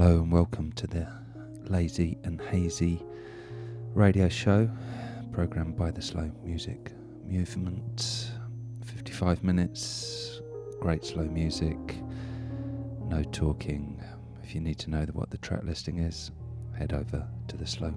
Hello and welcome to the Lazy and Hazy radio show, programmed by the Slow Music Movement. 55 minutes, great slow music, no talking. If you need to know what the track listing is, head over to the Slow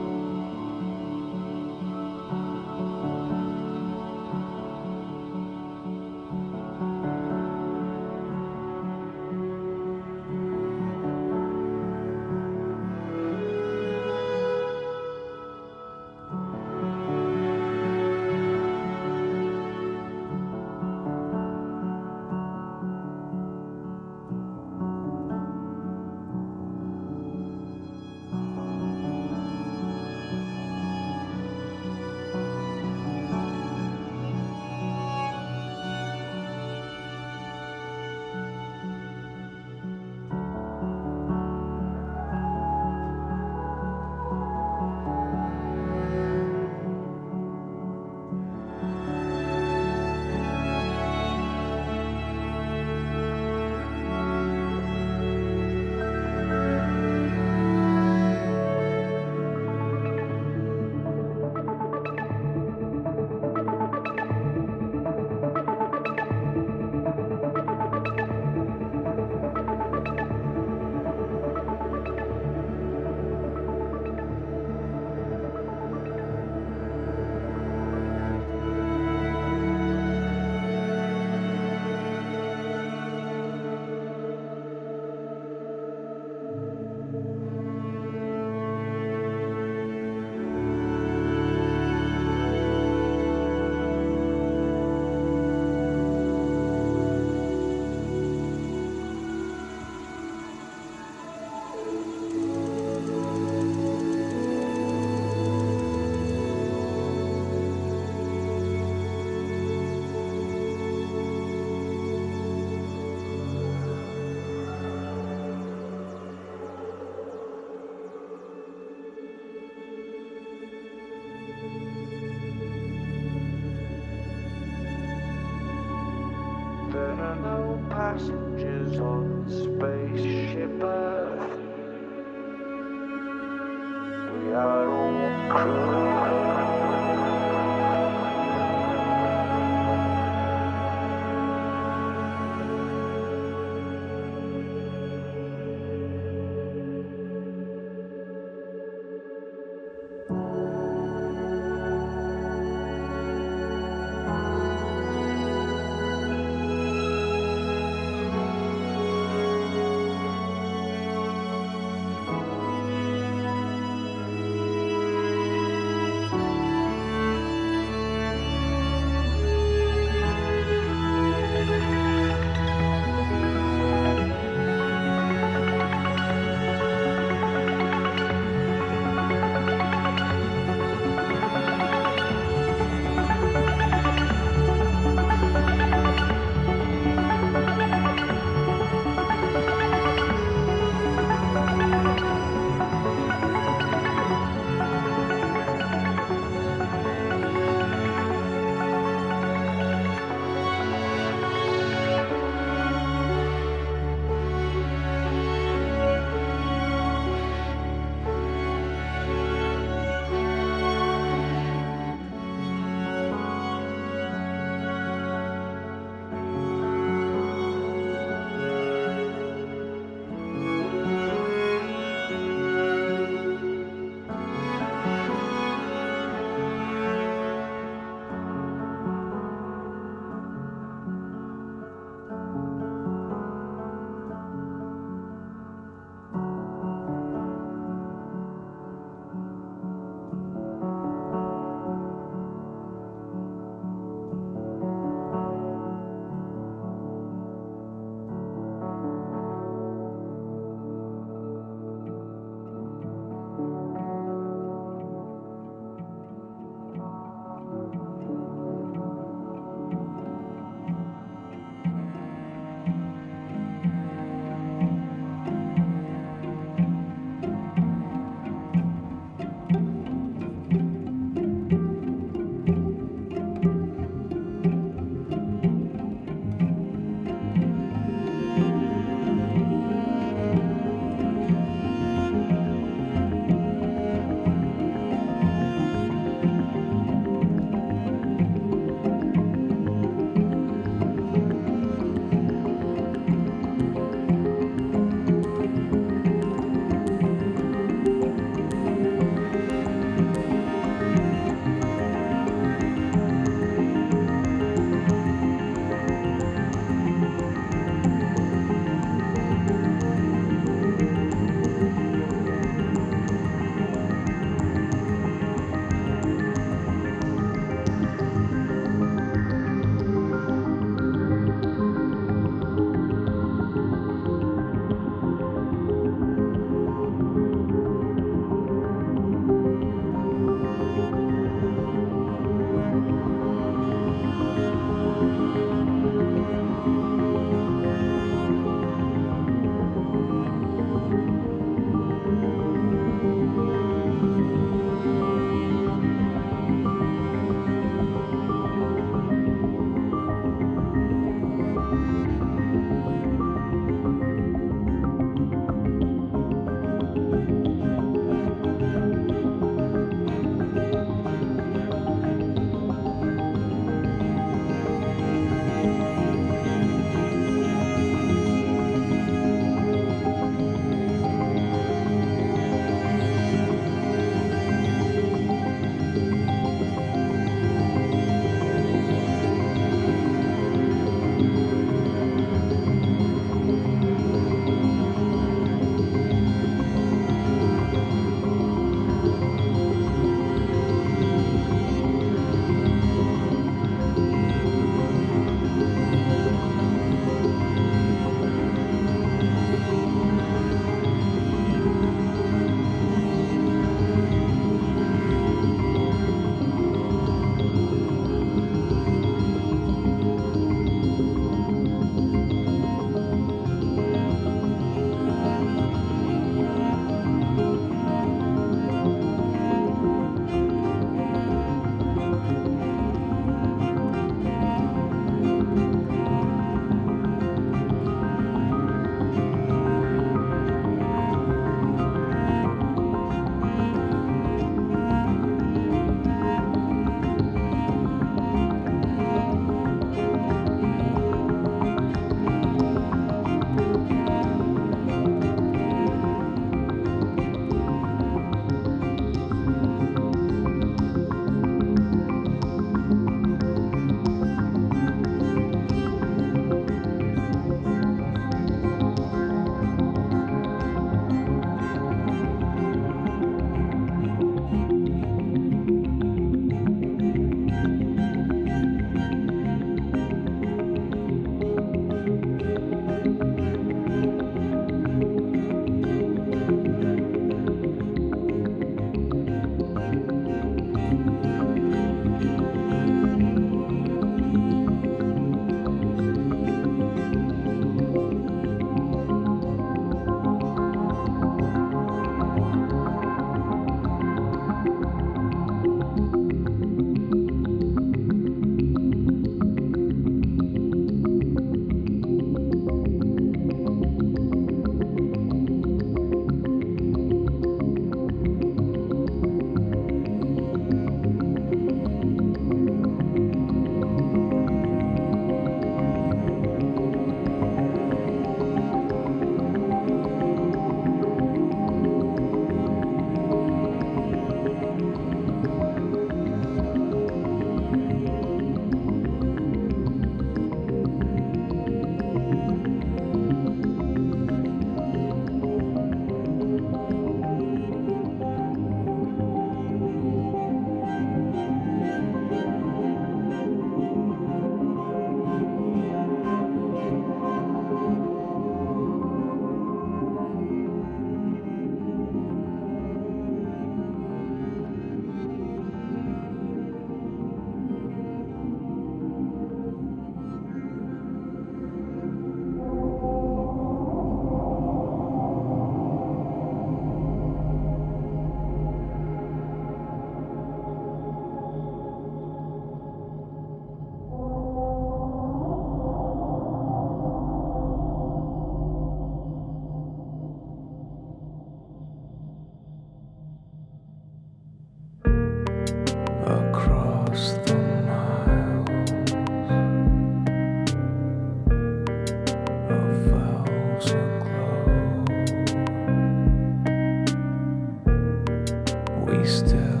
Music Movement.org.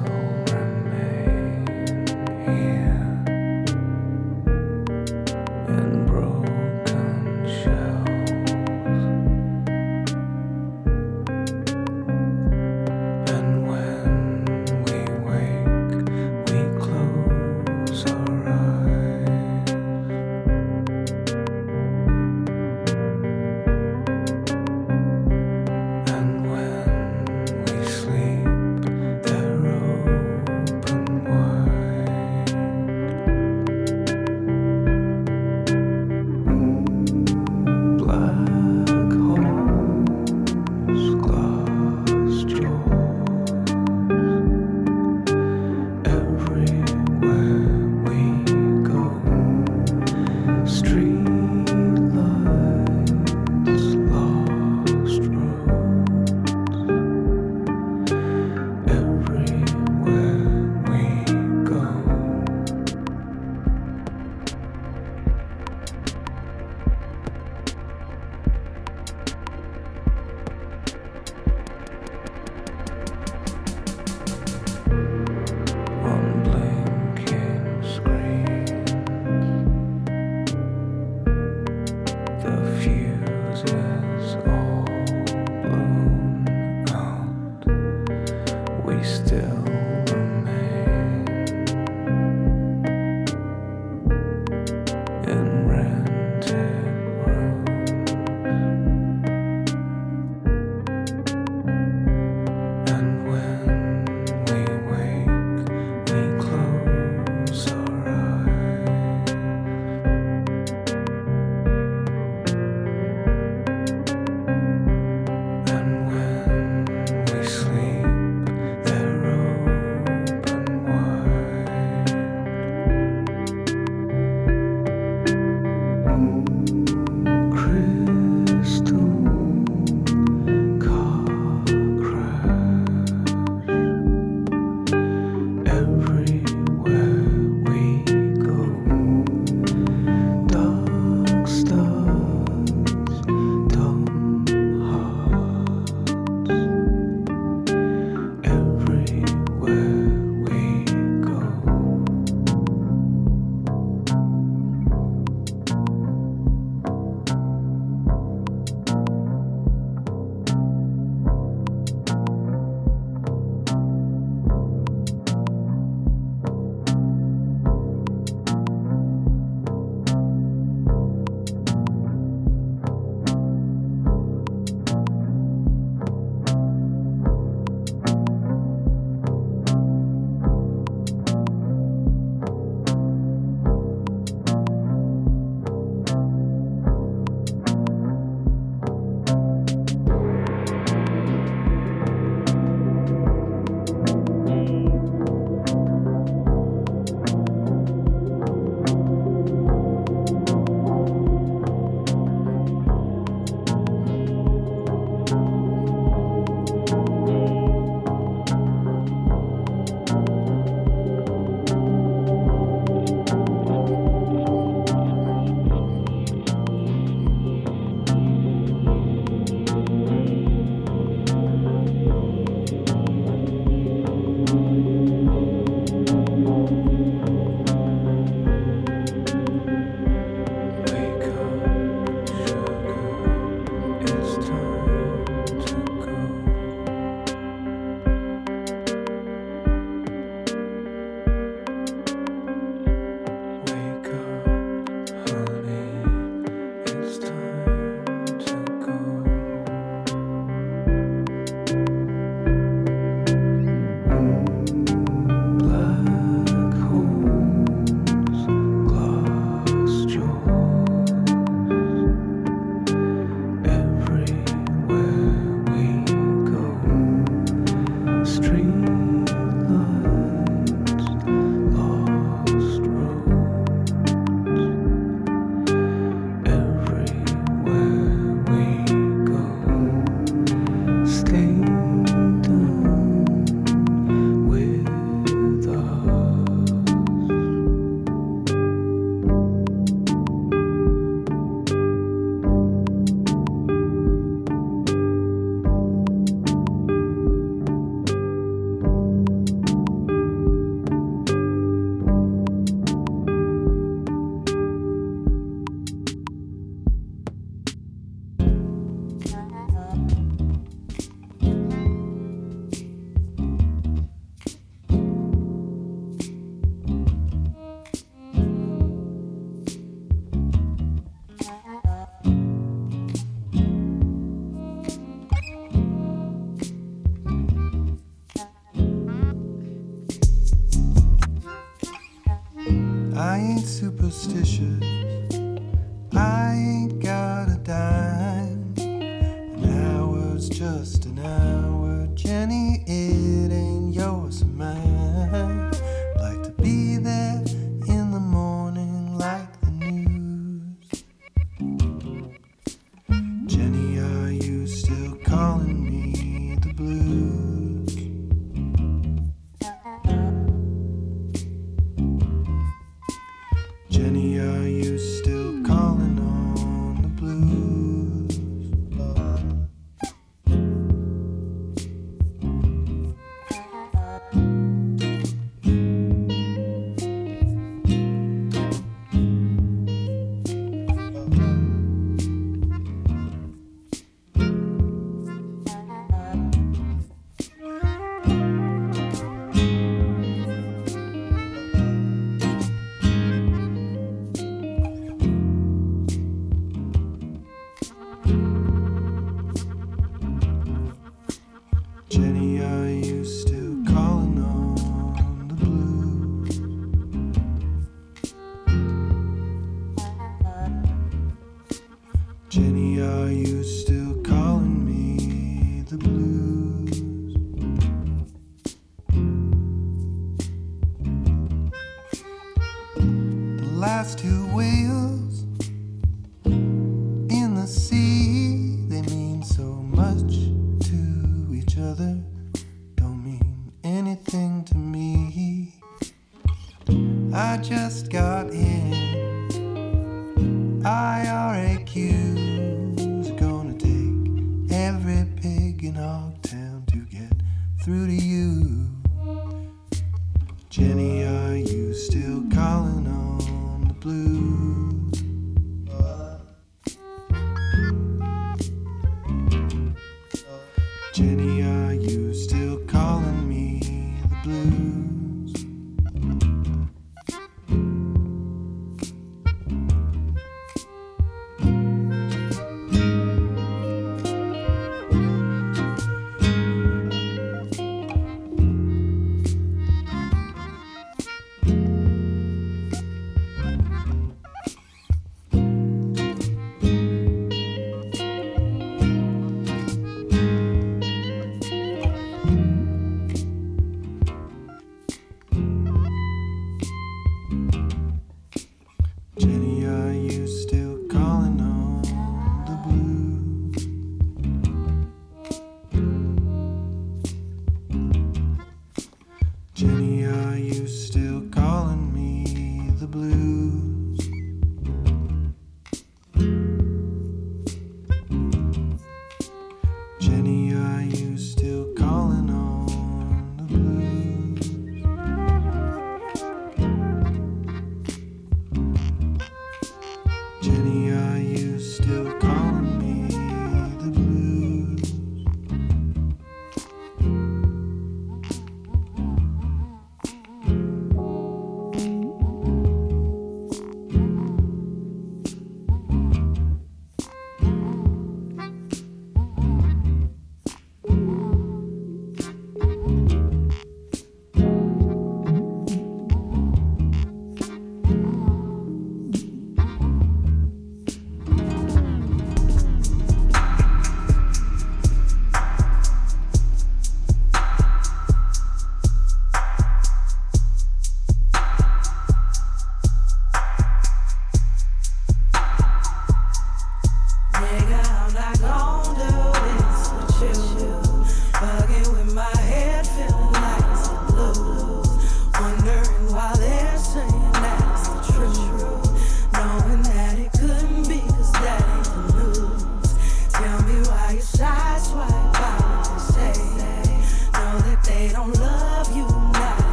last two wheels.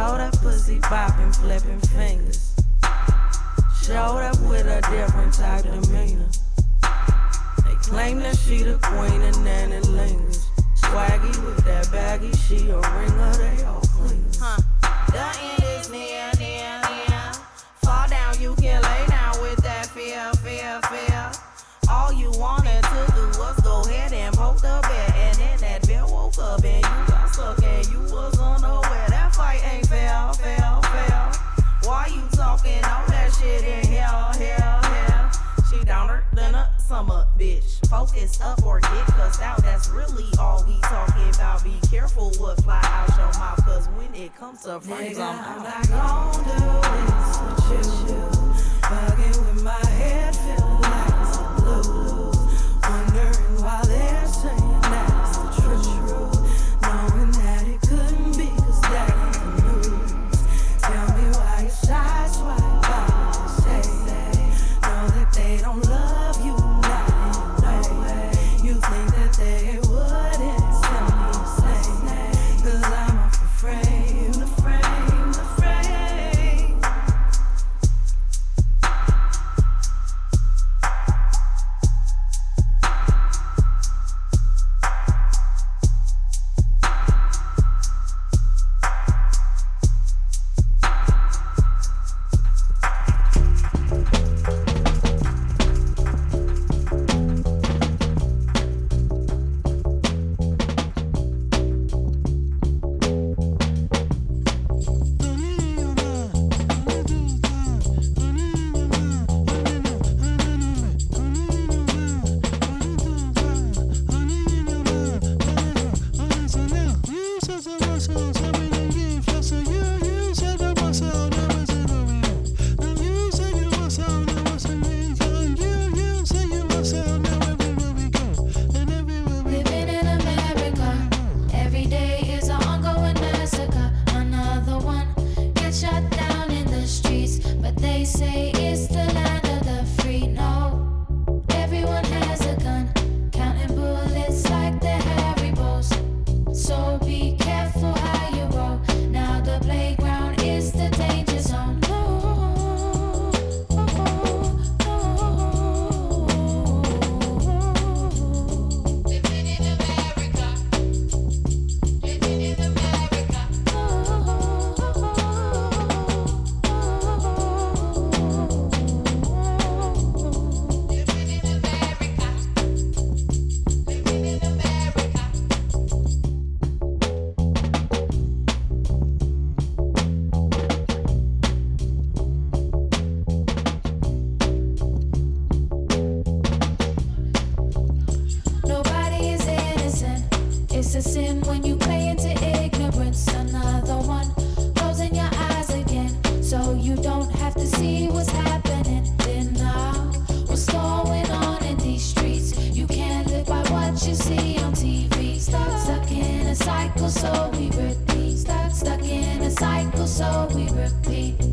Show that pussy popping, flipping fingers. Showed up with a different type of demeanor. They claim that she the queen and then it lingers. Swaggy with that baggy, she a ringer, they all clean. Huh. The end is near, near, near. Fall down, you can lay down with that fear, fear, fear. All you wanted to do was go ahead and poke the bear, and then that bear woke up and you summer bitch. Focus up or get cussed out. That's really all we talking about. Be careful what fly out your mouth, cause when it comes to friends, I'm, I'm not gonna do this with you. Bugging with my head cycle, so we repeat.